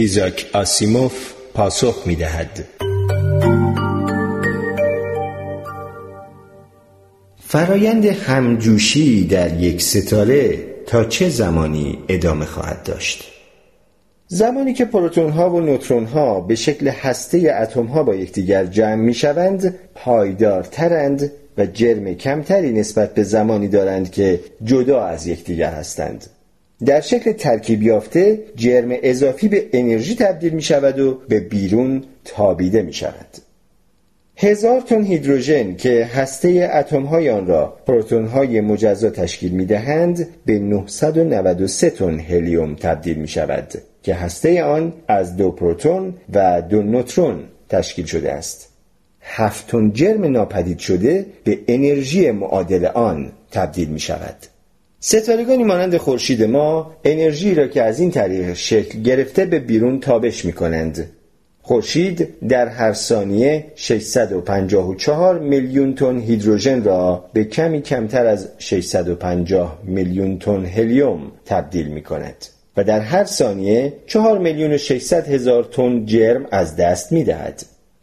ایزاک آسیموف پاسخ می دهد. فرایند همجوشی در یک ستاره تا چه زمانی ادامه خواهد داشت؟ زمانی که پروتون ها و نوترون ها به شکل هسته اتم ها با یکدیگر جمع می شوند پایدارترند و جرم کمتری نسبت به زمانی دارند که جدا از یکدیگر هستند در شکل ترکیب یافته جرم اضافی به انرژی تبدیل می شود و به بیرون تابیده می شود هزار تن هیدروژن که هسته اتم های آن را پروتون های مجزا تشکیل می دهند به 993 تن هلیوم تبدیل می شود که هسته آن از دو پروتون و دو نوترون تشکیل شده است. هفت تن جرم ناپدید شده به انرژی معادل آن تبدیل می شود ستارگانی مانند خورشید ما انرژی را که از این طریق شکل گرفته به بیرون تابش می کنند خورشید در هر ثانیه 654 میلیون تن هیدروژن را به کمی کمتر از 650 میلیون تن هلیوم تبدیل می کند و در هر ثانیه 4 میلیون و 600 هزار تن جرم از دست می دهد.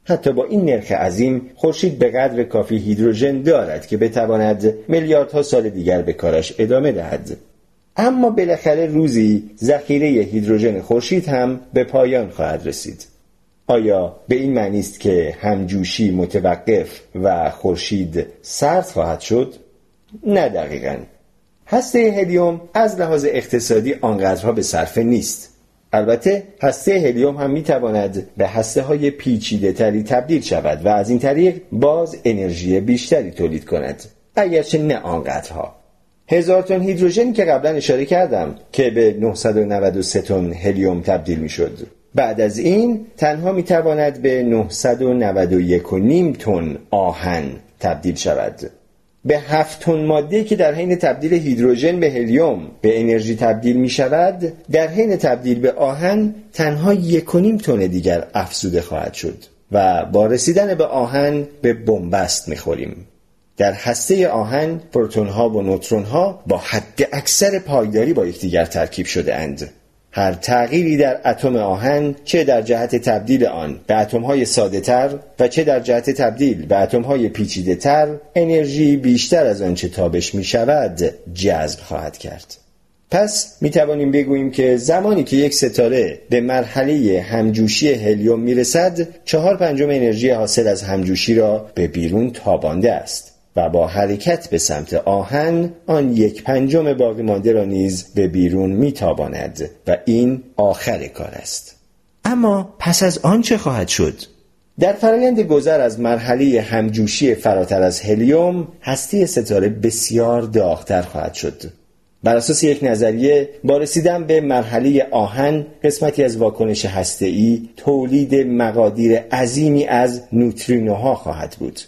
حتی با این نرخ عظیم خورشید به قدر کافی هیدروژن دارد که بتواند میلیاردها سال دیگر به کارش ادامه دهد. اما بالاخره روزی ذخیره هیدروژن خورشید هم به پایان خواهد رسید. آیا به این معنی است که همجوشی متوقف و خورشید سرد خواهد شد؟ نه دقیقا. هسته هلیوم از لحاظ اقتصادی آنقدرها به صرفه نیست. البته هسته هلیوم هم می‌تواند به هسته های پیچیده تری تبدیل شود و از این طریق باز انرژی بیشتری تولید کند. اگرچه نه آنقدرها. هزار تن هیدروژن که قبلا اشاره کردم که به 993 تن هلیوم تبدیل می شد بعد از این تنها می تواند به 991 تن آهن تبدیل شود. به هفت تن ماده که در حین تبدیل هیدروژن به هلیوم به انرژی تبدیل می شود در حین تبدیل به آهن تنها یک و نیم تن دیگر افزوده خواهد شد و با رسیدن به آهن به بنبست می‌خوریم. در هسته آهن پروتون ها و نوترون ها با حد اکثر پایداری با یکدیگر ترکیب شده اند. هر تغییری در اتم آهن چه در جهت تبدیل آن به اتم های ساده تر و چه در جهت تبدیل به اتم های پیچیده تر انرژی بیشتر از آنچه تابش می شود جذب خواهد کرد. پس می توانیم بگوییم که زمانی که یک ستاره به مرحله همجوشی هلیوم می رسد چهار پنجم انرژی حاصل از همجوشی را به بیرون تابانده است. و با حرکت به سمت آهن آن یک پنجم باقی مانده را نیز به بیرون میتاباند و این آخر کار است. اما پس از آن چه خواهد شد؟ در فرایند گذر از مرحله همجوشی فراتر از هلیوم هستی ستاره بسیار داغتر خواهد شد. بر اساس یک نظریه با رسیدن به مرحله آهن قسمتی از واکنش هسته‌ای تولید مقادیر عظیمی از نوترینوها خواهد بود.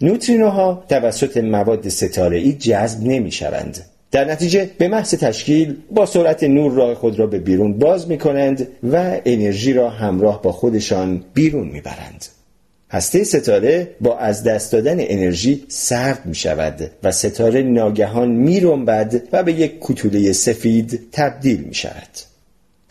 نوترینوها توسط مواد ستاره ای جذب نمی شوند. در نتیجه به محض تشکیل با سرعت نور راه خود را به بیرون باز می کنند و انرژی را همراه با خودشان بیرون می برند. هسته ستاره با از دست دادن انرژی سرد می شود و ستاره ناگهان می رنبد و به یک کتوله سفید تبدیل می شود.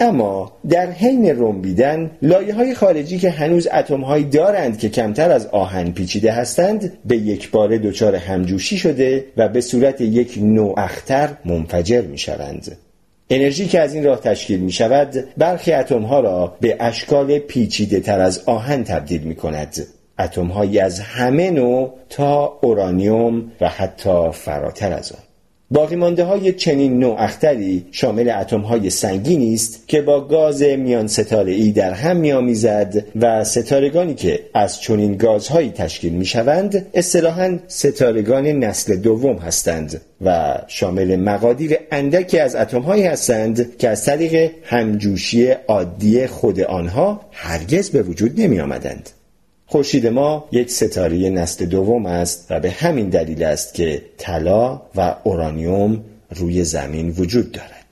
اما در حین رنبیدن لایه های خارجی که هنوز اتم هایی دارند که کمتر از آهن پیچیده هستند به یک بار دچار همجوشی شده و به صورت یک نوع اختر منفجر می شوند. انرژی که از این راه تشکیل می شود برخی اتم ها را به اشکال پیچیده تر از آهن تبدیل می کند. اتم هایی از همه نوع تا اورانیوم و حتی فراتر از آن. باقی مانده های چنین نوع اختری شامل اتم های سنگینی است که با گاز میان ستاره ای در هم میآمیزد و ستارگانی که از چنین گازهایی تشکیل می شوند اصطلاحا ستارگان نسل دوم هستند و شامل مقادیر اندکی از اتم هایی هستند که از طریق همجوشی عادی خود آنها هرگز به وجود نمی آمدند. خورشید ما یک ستاره نسل دوم است و به همین دلیل است که طلا و اورانیوم روی زمین وجود دارد.